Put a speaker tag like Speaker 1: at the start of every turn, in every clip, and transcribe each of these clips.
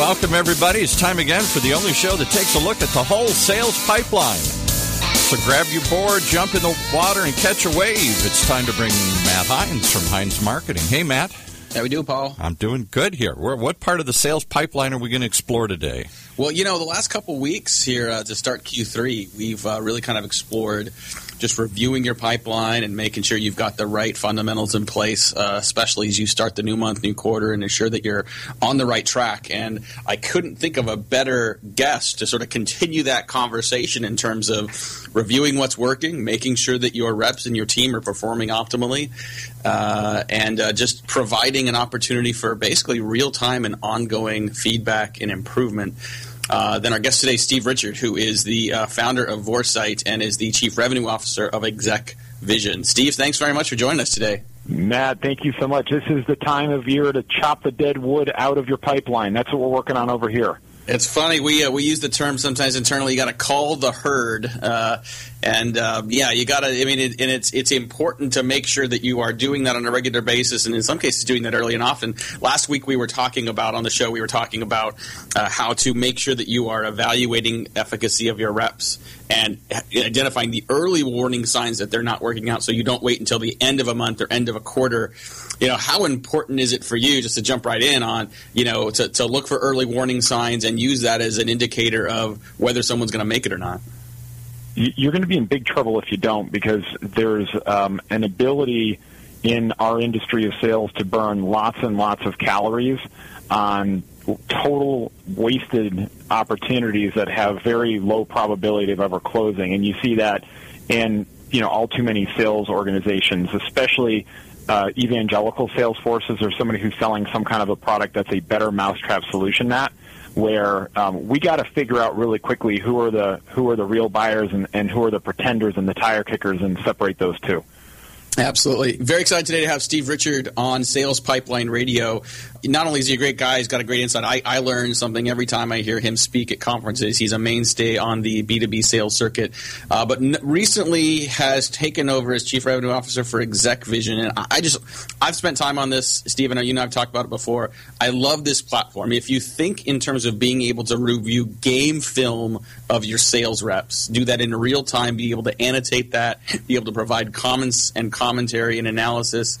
Speaker 1: Welcome, everybody. It's time again for the only show that takes a look at the whole sales pipeline. So grab your board, jump in the water, and catch a wave. It's time to bring Matt Heinz from Heinz Marketing. Hey, Matt.
Speaker 2: How we do, Paul?
Speaker 1: I'm doing good here. what part of the sales pipeline are we going to explore today?
Speaker 2: Well, you know, the last couple weeks here uh, to start Q3, we've uh, really kind of explored just reviewing your pipeline and making sure you've got the right fundamentals in place, uh, especially as you start the new month, new quarter, and ensure that you're on the right track. And I couldn't think of a better guest to sort of continue that conversation in terms of reviewing what's working, making sure that your reps and your team are performing optimally, uh, and uh, just providing an opportunity for basically real time and ongoing feedback and improvement. Uh, then our guest today, Steve Richard, who is the uh, founder of Vorsight and is the chief revenue officer of Exec Vision. Steve, thanks very much for joining us today.
Speaker 3: Matt, thank you so much. This is the time of year to chop the dead wood out of your pipeline. That's what we're working on over here.
Speaker 2: It's funny we uh, we use the term sometimes internally. You got to call the herd, uh, and uh, yeah, you got to. I mean, it, and it's it's important to make sure that you are doing that on a regular basis, and in some cases, doing that early and often. Last week, we were talking about on the show. We were talking about uh, how to make sure that you are evaluating efficacy of your reps and identifying the early warning signs that they're not working out, so you don't wait until the end of a month or end of a quarter you know, how important is it for you just to jump right in on, you know, to, to look for early warning signs and use that as an indicator of whether someone's going to make it or not?
Speaker 3: You're going to be in big trouble if you don't because there's um, an ability in our industry of sales to burn lots and lots of calories on total wasted opportunities that have very low probability of ever closing and you see that in you know all too many sales organizations especially uh, evangelical sales forces or somebody who's selling some kind of a product that's a better mousetrap solution that where um, we got to figure out really quickly who are the who are the real buyers and, and who are the pretenders and the tire kickers and separate those two.
Speaker 2: Absolutely. Very excited today to have Steve Richard on Sales Pipeline Radio not only is he a great guy, he's got a great insight. I, I learn something every time I hear him speak at conferences. He's a mainstay on the B2B sales circuit, uh, but n- recently has taken over as chief revenue officer for Exec Vision. And I, I just, I've spent time on this, Stephen. You know, I've talked about it before. I love this platform. If you think in terms of being able to review game film of your sales reps, do that in real time, be able to annotate that, be able to provide comments and commentary and analysis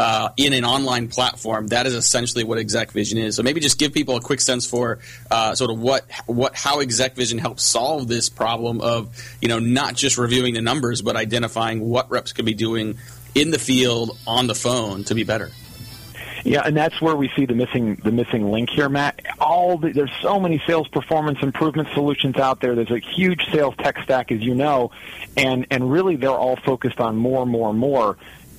Speaker 2: uh, in an online platform, that is essentially what Exec Vision is. So maybe just give people a quick sense for uh, sort of what what how Exec Vision helps solve this problem of you know not just reviewing the numbers, but identifying what reps could be doing in the field on the phone to be better.
Speaker 3: Yeah, and that's where we see the missing the missing link here, Matt. All the, there's so many sales performance improvement solutions out there. There's a huge sales tech stack, as you know, and and really they're all focused on more, more, more.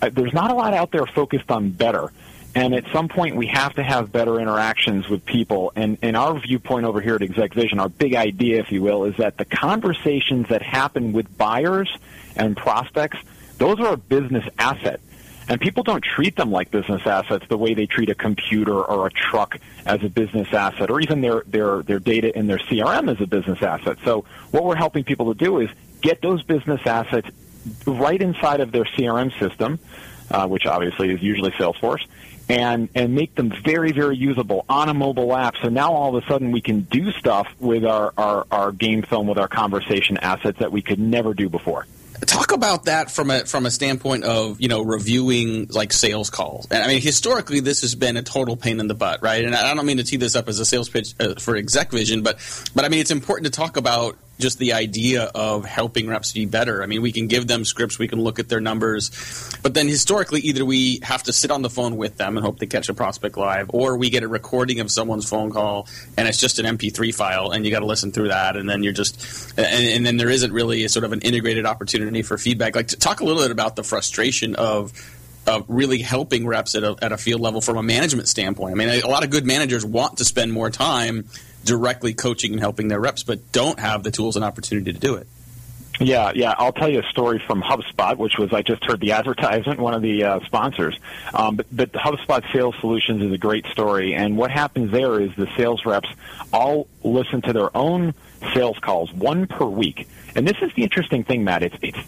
Speaker 3: There's not a lot out there focused on better. And at some point, we have to have better interactions with people. And, and our viewpoint over here at Exec Vision, our big idea, if you will, is that the conversations that happen with buyers and prospects, those are a business asset. And people don't treat them like business assets the way they treat a computer or a truck as a business asset, or even their, their, their data in their CRM as a business asset. So what we're helping people to do is get those business assets right inside of their CRM system, uh, which obviously is usually Salesforce, and and make them very very usable on a mobile app. So now all of a sudden we can do stuff with our our, our game film with our conversation assets that we could never do before
Speaker 2: talk about that from a from a standpoint of you know reviewing like sales calls. And I mean, historically, this has been a total pain in the butt, right? And I don't mean to tee this up as a sales pitch uh, for Exec Vision, but but I mean, it's important to talk about just the idea of helping reps be better. I mean, we can give them scripts, we can look at their numbers, but then historically, either we have to sit on the phone with them and hope they catch a prospect live, or we get a recording of someone's phone call and it's just an MP3 file, and you got to listen through that, and then you're just, and, and, then there isn't really a sort of an integrated opportunity for feedback. Like, to talk a little bit about the frustration of of really helping reps at a, at a field level from a management standpoint. I mean, a lot of good managers want to spend more time directly coaching and helping their reps, but don't have the tools and opportunity to do it.
Speaker 3: Yeah, yeah. I'll tell you a story from HubSpot, which was I just heard the advertisement, one of the uh, sponsors. Um, but, but HubSpot Sales Solutions is a great story, and what happens there is the sales reps all listen to their own sales calls, one per week. And this is the interesting thing, Matt. It's, it's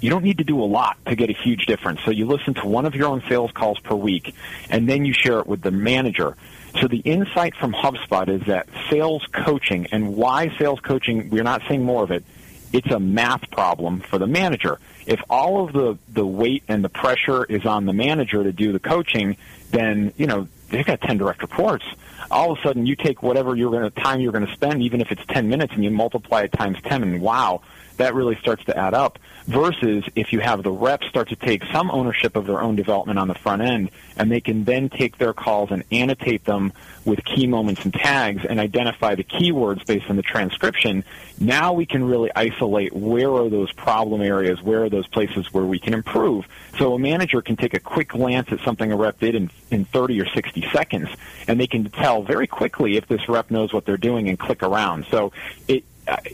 Speaker 3: you don't need to do a lot to get a huge difference. So you listen to one of your own sales calls per week, and then you share it with the manager. So the insight from HubSpot is that sales coaching and why sales coaching, we're not seeing more of it, it's a math problem for the manager. If all of the, the weight and the pressure is on the manager to do the coaching, then, you know, they've got 10 direct reports. All of a sudden, you take whatever you're going to, time you're going to spend, even if it's 10 minutes, and you multiply it times 10, and wow, that really starts to add up. Versus if you have the reps start to take some ownership of their own development on the front end, and they can then take their calls and annotate them with key moments and tags and identify the keywords based on the transcription, now we can really isolate where are those problem areas, where are those places where we can improve. So a manager can take a quick glance at something a rep did in, in 30 or 60 seconds, and they can tell very quickly if this rep knows what they're doing and click around. So it,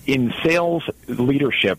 Speaker 3: in sales leadership,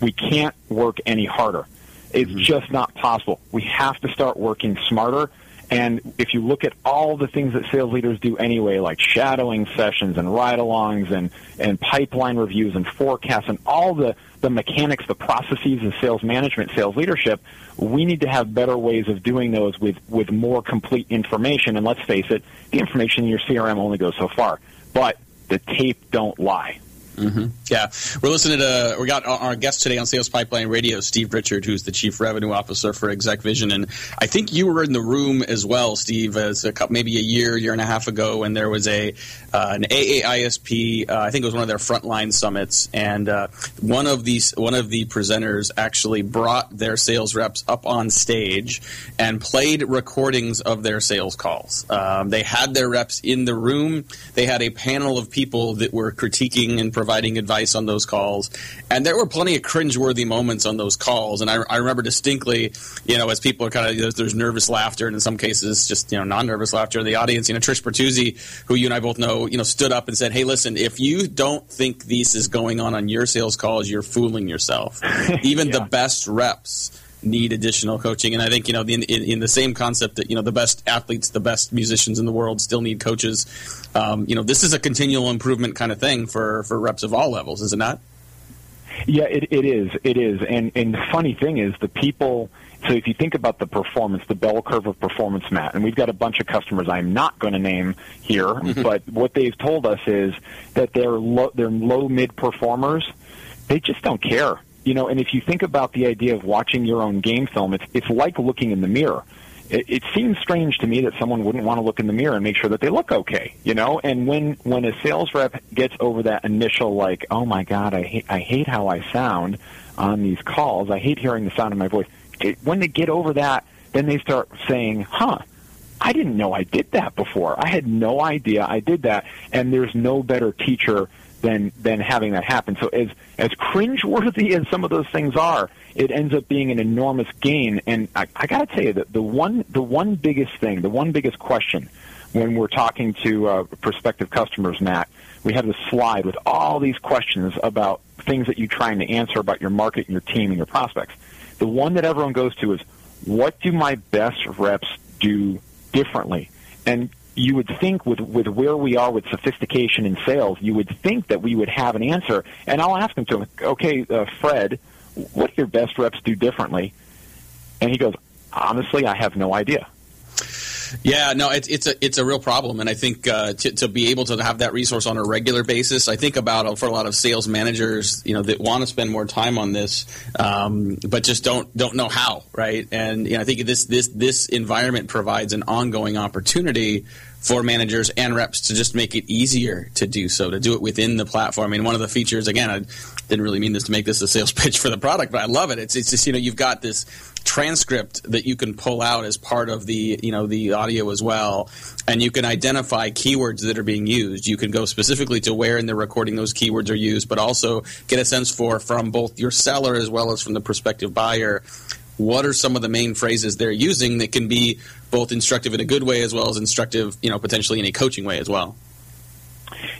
Speaker 3: we can't work any harder. It's mm-hmm. just not possible. We have to start working smarter. And if you look at all the things that sales leaders do anyway, like shadowing sessions and ride-alongs and, and pipeline reviews and forecasts and all the, the mechanics, the processes of sales management, sales leadership, we need to have better ways of doing those with, with more complete information. And let's face it, the information in your CRM only goes so far. But the tape don't lie.
Speaker 2: Mm-hmm. Yeah, we're listening to we got our guest today on Sales Pipeline Radio, Steve Richard, who's the Chief Revenue Officer for ExecVision, and I think you were in the room as well, Steve, as a maybe a year, year and a half ago, when there was a uh, an AAISP. Uh, I think it was one of their frontline summits, and uh, one of these one of the presenters actually brought their sales reps up on stage and played recordings of their sales calls. Um, they had their reps in the room. They had a panel of people that were critiquing and providing providing advice on those calls. And there were plenty of cringeworthy moments on those calls. And I, I remember distinctly, you know, as people are kind of, there's, there's, nervous laughter, and in some cases, just, you know, non nervous laughter in the audience. You know, Trish Bertuzzi, who you and I both know, you know, stood up and said, hey, listen, if you don't think this is going on on your sales calls, you're fooling yourself. Even yeah. the best reps need additional coaching. And I think you know in, in, in, the same concept that you know the best athletes, the best musicians in the world still need coaches. Um, you know, this is a continual improvement kind of thing for for reps of all levels, is it not?
Speaker 3: Yeah, it, it is. It is. And and the funny thing is, the people. So if you think about the performance, the bell curve of performance, Matt, and we've got a bunch of customers I'm not going to name here, mm-hmm. but what they've told us is that they're low, they're low mid performers. They just don't care you know, and if you think about the idea of watching your own game film, it's it's like looking in the mirror. It, it seems strange to me that someone wouldn't want to look in the mirror and make sure that they look okay, you know. And when when a sales rep gets over that initial like, oh my god, I hate I hate how I sound on these calls. I hate hearing the sound of my voice. It, when they get over that, then they start saying, huh. I didn't know I did that before. I had no idea I did that. And there's no better teacher than than having that happen. So as as cringeworthy as some of those things are, it ends up being an enormous gain. And I, I got to tell you that the one the one biggest thing, the one biggest question when we're talking to uh, prospective customers, Matt, we have this slide with all these questions about things that you're trying to answer about your market, and your team, and your prospects. The one that everyone goes to is, what do my best reps do differently? And you would think with, with where we are with sophistication in sales, you would think that we would have an answer. And I'll ask him to okay, uh, Fred, what do your best reps do differently? And he goes, honestly, I have no idea.
Speaker 2: Yeah, no, it's it's a it's a real problem, and I think uh, to, to be able to have that resource on a regular basis, I think about uh, for a lot of sales managers, you know, that want to spend more time on this, um, but just don't don't know how, right? And you know, I think this this this environment provides an ongoing opportunity for managers and reps to just make it easier to do so, to do it within the platform. I mean, one of the features, again, I didn't really mean this to make this a sales pitch for the product, but I love it. It's, it's just, you know, you've got this transcript that you can pull out as part of the, you know, the audio as well. And you can identify keywords that are being used. You can go specifically to where in the recording those keywords are used, but also get a sense for from both your seller as well as from the prospective buyer what are some of the main phrases they're using that can be both instructive in a good way as well as instructive, you know, potentially in a coaching way as well.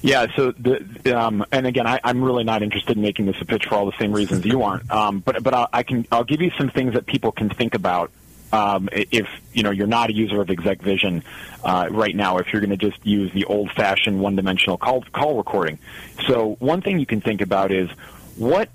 Speaker 3: Yeah. So, the, um, and again, I, am really not interested in making this a pitch for all the same reasons you aren't. Um, but but I'll, I can I'll give you some things that people can think about um, if you know you're not a user of ExecVision uh, right now. If you're going to just use the old-fashioned one-dimensional call call recording. So one thing you can think about is what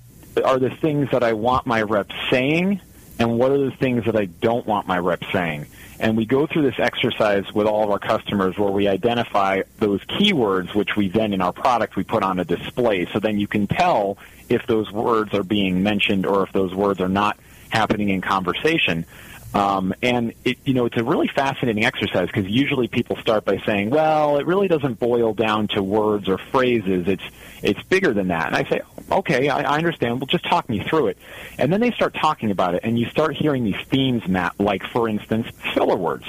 Speaker 3: are the things that I want my reps saying, and what are the things that I don't want my reps saying. And we go through this exercise with all of our customers where we identify those keywords, which we then in our product we put on a display. So then you can tell if those words are being mentioned or if those words are not happening in conversation. Um, and it, you know, it's a really fascinating exercise because usually people start by saying, "Well, it really doesn't boil down to words or phrases. It's it's bigger than that." And I say, "Okay, I, I understand. Well, just talk me through it." And then they start talking about it, and you start hearing these themes, Matt. Like, for instance, filler words.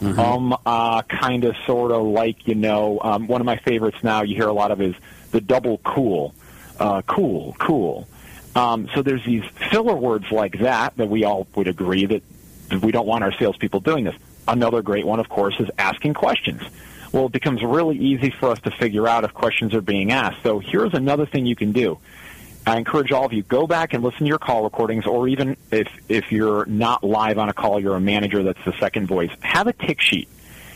Speaker 3: Mm-hmm. Um, uh, kind of, sort of, like you know, um, one of my favorites now. You hear a lot of is the double cool, uh, cool, cool. Um, so there's these filler words like that that we all would agree that we don't want our salespeople doing this. Another great one, of course, is asking questions. Well, it becomes really easy for us to figure out if questions are being asked. So here's another thing you can do. I encourage all of you go back and listen to your call recordings, or even if if you're not live on a call, you're a manager that's the second voice. Have a tick sheet,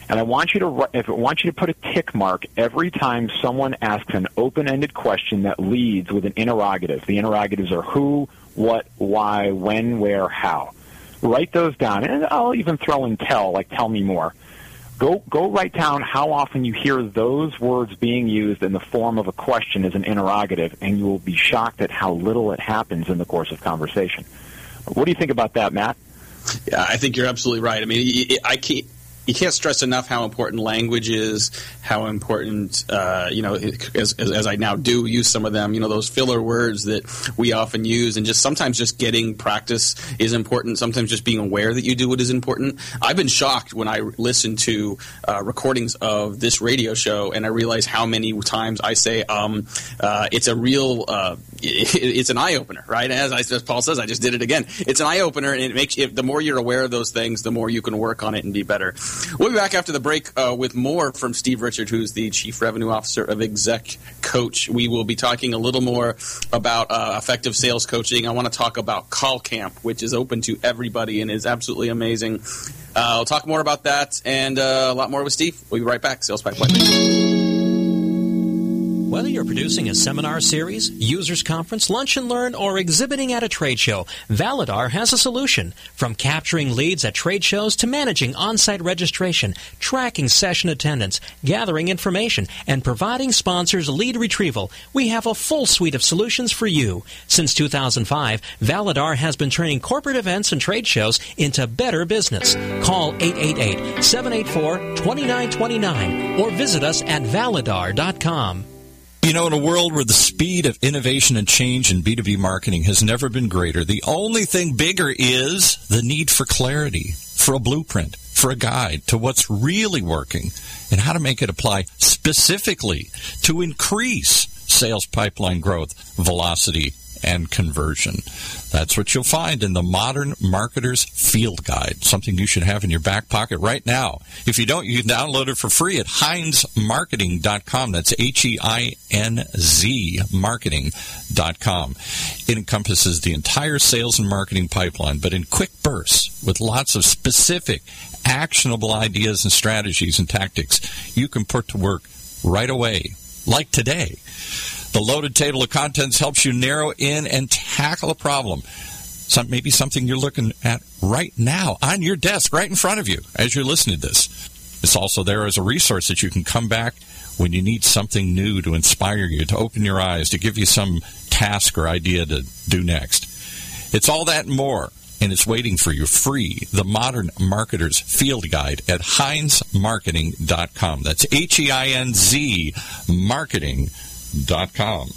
Speaker 3: and I want you to if I want you to put a tick mark every time someone asks an open-ended question that leads with an interrogative. The interrogatives are who, what, why, when, where, how. Write those down, and I'll even throw in tell, like tell me more. Go go write down how often you hear those words being used in the form of a question as an interrogative, and you will be shocked at how little it happens in the course of conversation. What do you think about that, Matt?
Speaker 2: Yeah, I think you're absolutely right. I mean, I can't you can't stress enough how important language is, how important, uh, you know, as, as, I now do use some of them, you know, those filler words that we often use, and just sometimes just getting practice is important. Sometimes just being aware that you do what is important. I've been shocked when I listen to uh, recordings of this radio show, and I realize how many times I say, um, uh, it's a real, uh, it's an eye opener, right? As, I, as Paul says, I just did it again. It's an eye opener, and it makes if, the more you're aware of those things, the more you can work on it and be better. We'll be back after the break uh, with more from Steve Richard, who's the Chief Revenue Officer of Exec Coach. We will be talking a little more about uh, effective sales coaching. I want to talk about Call Camp, which is open to everybody and is absolutely amazing. Uh, I'll talk more about that and uh, a lot more with Steve. We'll be right back. Sales Pipeline.
Speaker 4: Whether you're producing a seminar series, users conference, lunch and learn, or exhibiting at a trade show, Validar has a solution. From capturing leads at trade shows to managing on-site registration, tracking session attendance, gathering information, and providing sponsors lead retrieval, we have a full suite of solutions for you. Since 2005, Validar has been turning corporate events and trade shows into better business. Call 888-784-2929 or visit us at validar.com.
Speaker 1: You know, in a world where the speed of innovation and change in B2B marketing has never been greater, the only thing bigger is the need for clarity, for a blueprint, for a guide to what's really working and how to make it apply specifically to increase sales pipeline growth, velocity, and conversion. That's what you'll find in the Modern Marketer's Field Guide, something you should have in your back pocket right now. If you don't, you can download it for free at heinzmarketing.com. That's H E I N Z marketing.com. It encompasses the entire sales and marketing pipeline, but in quick bursts with lots of specific, actionable ideas and strategies and tactics you can put to work right away, like today. The loaded table of contents helps you narrow in and tackle a problem. Some, maybe something you're looking at right now on your desk, right in front of you as you're listening to this. It's also there as a resource that you can come back when you need something new to inspire you, to open your eyes, to give you some task or idea to do next. It's all that and more, and it's waiting for you free. The Modern Marketer's Field Guide at HeinzMarketing.com. That's H E I N Z Marketing.com com.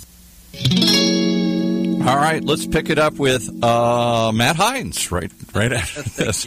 Speaker 1: All right, let's pick it up with uh, Matt Heinz right right after this.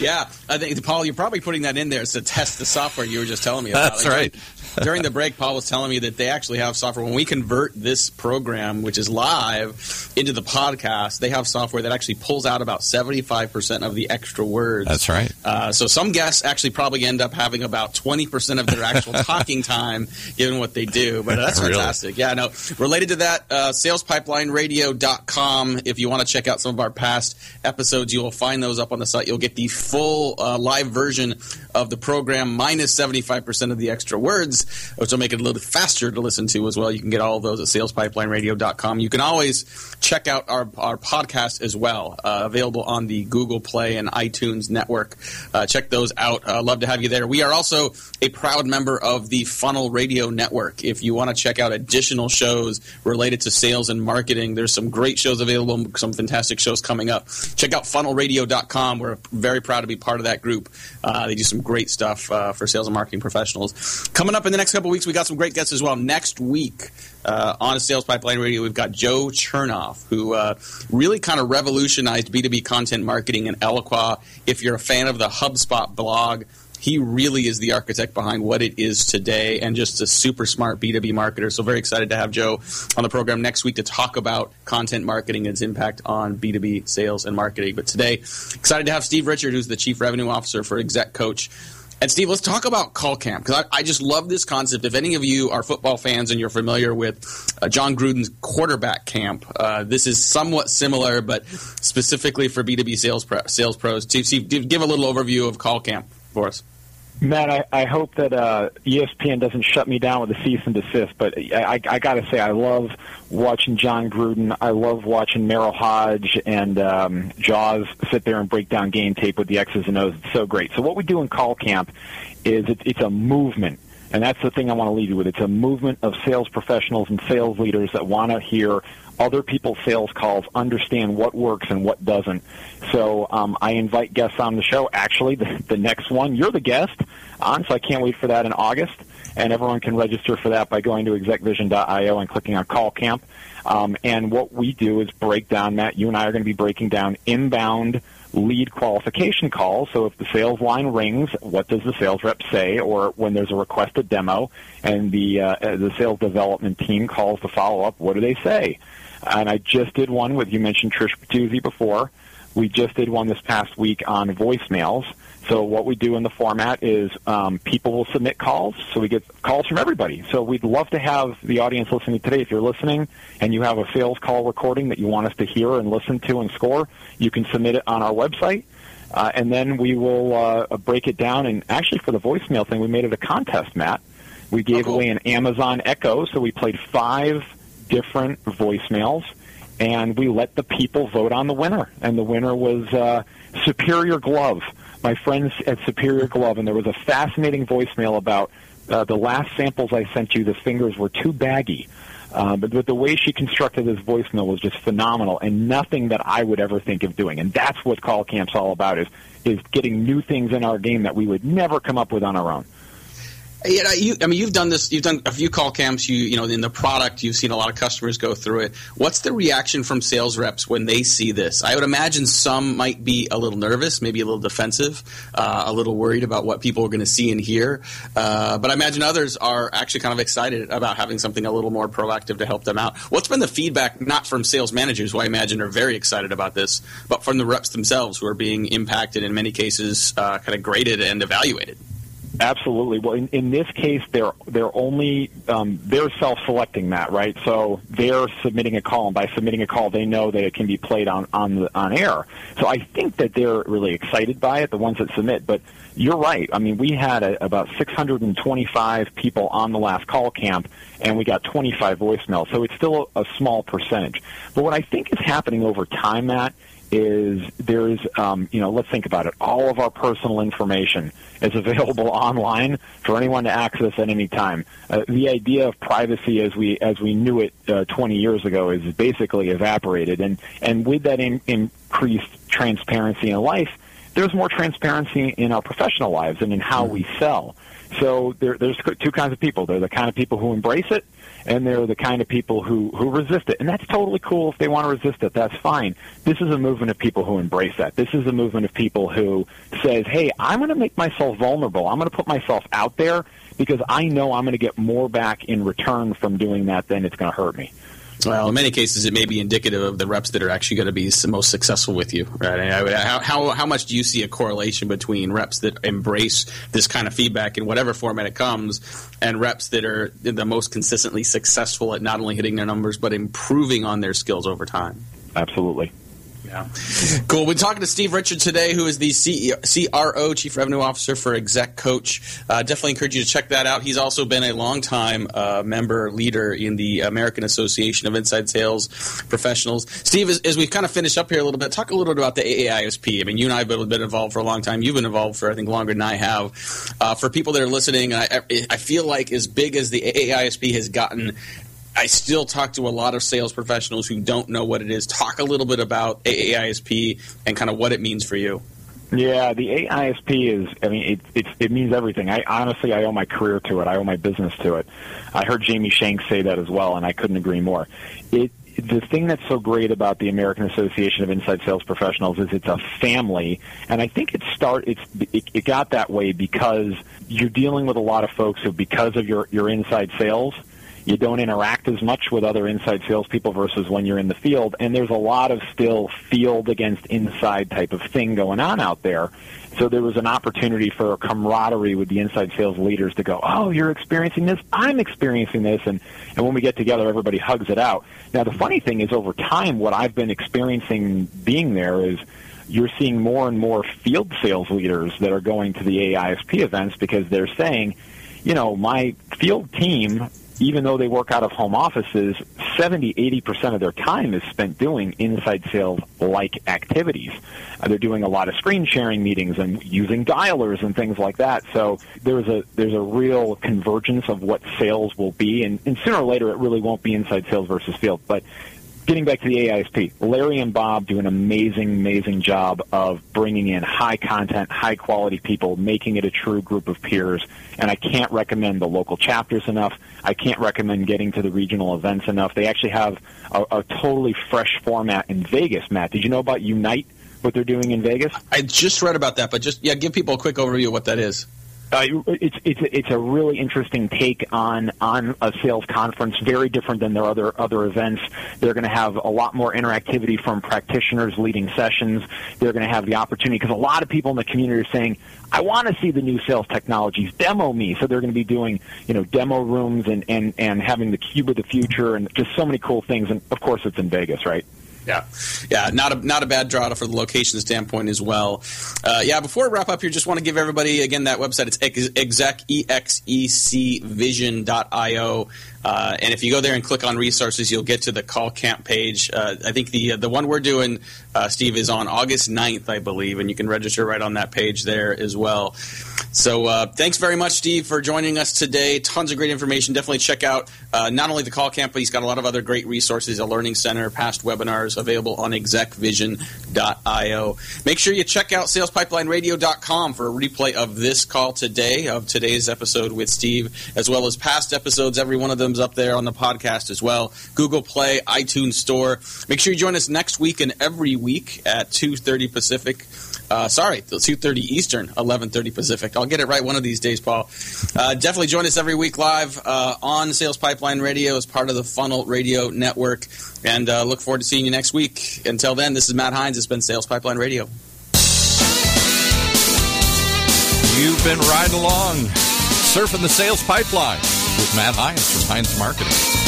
Speaker 2: yeah, I think Paul, you're probably putting that in there to test the software you were just telling me about.
Speaker 1: That's like, right.
Speaker 2: during the break, Paul was telling me that they actually have software. When we convert this program, which is live, into the podcast, they have software that actually pulls out about 75% of the extra words.
Speaker 1: That's right.
Speaker 2: Uh, so some guests actually probably end up having about 20% of their actual talking time, given what they do. But that's really? fantastic. Yeah, no. Related to that, uh, salespipelineradio.com. If you want to check out some of our past episodes, you will find those up on the site. You'll get the full uh, live version of the program minus 75% of the extra words iTunes, which will make it a little bit faster to listen to as well. You can get all of those at salespipelineradios.com. You can always check out our, our podcast as well, uh, available on the Google Play and iTunes network. Uh, check those out. Uh, love to have you there. We are also a proud member of the Funnel Radio Network. If you want to check out additional shows related to sales and marketing, there's some great shows available, some fantastic shows coming up. Check out funnelradio.com. We're very proud to be part of that group. Uh, they do some great stuff uh, for sales and marketing professionals. Coming up in the next couple weeks, we got some great guests as well. Next week, uh, on a Sales Pipeline Radio, we've got Joe Chernov, who uh, really kind of revolutionized B2B content marketing in Eloqua. If you're a fan of the HubSpot blog, he really is the architect behind what it is today and just a super smart B2B marketer. So, very excited to have Joe on the program next week to talk about content marketing and its impact on B2B sales and marketing. But today, excited to have Steve Richard, who's the Chief Revenue Officer for Exec Coach. And Steve, let's talk about call camp because I, I, just love this concept. If any of you are football fans and you're familiar with uh, Jon Gruden's quarterback camp, uh, this is somewhat similar, but specifically for B2B sales sales pros. Steve, give a little overview of call camp for us.
Speaker 3: Matt, I, I hope that uh, ESPN doesn't shut me down with a cease and desist. But I, I, I got to say, I love watching Jon Gruden. I love watching Merril Hoge and um, Jaws sit there and break down game tape with the X's and O's. It's so great. So what we do in Call Camp is it's, it's a movement. And that's the thing I want to leave you with. It's a movement of sales professionals and sales leaders that want to hear other people's sales calls, understand what works and what doesn't. So um, I invite guests on the show. Actually, the, the next one, you're the guest on, so I can't wait for that in August. And everyone can register for that by going to execvision.io and clicking on Call Camp. Um, and what we do is break down, Matt, you and I are going to be breaking down inbound lead qualification calls. So if the sales line rings, what does the sales rep say? Or when there's a requested demo and the uh, the sales development team calls to follow up, what do they say? And I just did one with you mentioned Trish Bertuzzi before. We just did one this past week on voicemails. So what we do in the format is um, people will submit calls, so we get calls from everybody. So we'd love to have the audience listening today. If you're listening and you have a sales call recording that you want us to hear and listen to and score, you can submit it on our website. Uh, and then we will uh, break it down. And actually, for the voicemail thing, we made it a contest, Matt. We gave oh, cool. away an Amazon Echo, so we played five different voicemails, and we let the people vote on the winner. And the winner was uh, Superior Glove, my friends at Superior Glove, and there was a fascinating voicemail about uh, the last samples I sent you. The fingers were too baggy. Uh, but, but the way she constructed this voicemail was just phenomenal, and nothing that I would ever think of doing. And that's what Call Camp's all about: is is getting new things in our game that we would never come up with on our own.
Speaker 2: Know, you, I mean, you've done this. You've done a few call camps. You, you know, in the product, you've seen a lot of customers go through it. What's the reaction from sales reps when they see this? I would imagine some might be a little nervous, maybe a little defensive, uh, a little worried about what people are going to see and hear. Uh, but I imagine others are actually kind of excited about having something a little more proactive to help them out. What's been the feedback, not from sales managers, who I imagine are very excited about this, but from the reps themselves, who are being impacted in many cases, uh, kind of graded and evaluated?
Speaker 3: Absolutely. Well, in, in this case, they're they're only um, they're self-selecting that, right? So they're submitting a call, and by submitting a call, they know that it can be played on on the, on air. So I think that they're really excited by it, the ones that submit. But you're right. I mean, we had a, about 625 people on the last call camp, and we got 25 voicemails. So it's still a, a small percentage. But what I think is happening over time, Matt, is there's, um, you know, let's think about it. All of our personal information is available online for anyone to access at any time. Uh, the idea of privacy as we as we knew it uh, 20 years ago is basically evaporated, and and with that in, increased transparency in life, there's more transparency in our professional lives and in how we sell. So there, there's two kinds of people. They're the kind of people who embrace it, and they're the kind of people who, who resist it. And that's totally cool if they want to resist it. That's fine. This is a movement of people who embrace that. This is a movement of people who says, hey, I'm going to make myself vulnerable. I'm going to put myself out there because I know I'm going to get more back in return from doing that than it's going to hurt me.
Speaker 2: Well, in many cases, it may be indicative of the reps that are actually going to be the most successful with you, right? How, how, how much do you see a correlation between reps that embrace this kind of feedback in whatever format it comes, and reps that are the most consistently successful at not only hitting their numbers but improving on their skills over time?
Speaker 3: Absolutely.
Speaker 2: Yeah. Cool. We're talking to Steve Richard today, who is the CEO, CRO, Chief Revenue Officer for Exec Coach. Uh, definitely encourage you to check that out. He's also been a longtime uh, member leader in the American Association of Inside Sales Professionals. Steve, as, as we kind of finish up here a little bit, talk a little bit about the AAISP. I mean, you and I have been involved for a long time. You've been involved for, I think, longer than I have. Uh, for people that are listening, I, I feel like as big as the AAISP has gotten, I still talk to a lot of sales professionals who don't know what it is. Talk a little bit about AAISP and kind of what it means for you.
Speaker 3: Yeah, the AISP is, I mean, it, it, it means everything. I honestly, I owe my career to it. I owe my business to it. I heard Jamie Shanks say that as well, and I couldn't agree more. It, the thing that's so great about the American Association of Inside Sales Professionals is it's a family, and I think it start it's it, it got that way because you're dealing with a lot of folks who, because of your your inside sales, you don't interact as much with other inside salespeople versus when you're in the field. And there's a lot of still field against inside type of thing going on out there. So there was an opportunity for camaraderie with the inside sales leaders to go, oh, you're experiencing this, I'm experiencing this, and, and when we get together, everybody hugs it out. Now, the funny thing is, over time, what I've been experiencing being there is you're seeing more and more field sales leaders that are going to the AISP events because they're saying, you know, my field team even though they work out of home offices, 70, 80% of their time is spent doing inside sales like activities. Uh, they're doing a lot of screen sharing meetings and using dialers and things like that. So there's a there's a real convergence of what sales will be, and, and sooner or later it really won't be inside sales versus field. But getting back to the AISP, Larry and Bob do an amazing, amazing job of bringing in high content, high quality people, making it a true group of peers. And I can't recommend the local chapters enough. I can't recommend getting to the regional events enough. They actually have a, a totally fresh format in Vegas, Matt. Did you know about Unite, what they're doing in Vegas?
Speaker 2: I just read about that, but just, yeah, give people a quick overview of what that is.
Speaker 3: Uh, it's it's it's a really interesting take on on a sales conference, very different than their other other events. They're going to have a lot more interactivity from practitioners leading sessions. They're going to have the opportunity because a lot of people in the community are saying, "I want to see the new sales technologies. Demo me." So they're going to be doing you know demo rooms and and and having the cube of the future and just so many cool things. And of course, it's in Vegas, right?
Speaker 2: Yeah, yeah, not a not a bad draw for the location standpoint as well. Uh, yeah, before we wrap up here, just want to give everybody again that website. It's exec e Uh, and if you go there and click on resources, you'll get to the call camp page. Uh, I think the the one we're doing, uh, Steve, is on August 9th, I believe, and you can register right on that page there as well. So uh, thanks very much, Steve, for joining us today. Tons of great information. Definitely check out uh, not only the call camp, but he's got a lot of other great resources, a learning center, past webinars available on execvision.io. Make sure you check out salespipelineradio.com for a replay of this call today, of today's episode with Steve, as well as past episodes, every one of them up there on the podcast as well. Google Play, iTunes Store. Make sure you join us next week and every week at 2.30 Pacific. Uh, sorry, 2.30 Eastern, 11.30 Pacific. I'll get it right one of these days, Paul. Uh, definitely join us every week live uh, on Sales Pipeline Radio as part of the Funnel Radio Network. And uh, look forward to seeing you next week. Until then, this is Matt Heinz. It's been Sales Pipeline Radio.
Speaker 1: You've been riding along, surfing the sales pipeline with Matt Heinz from Heinz Marketing.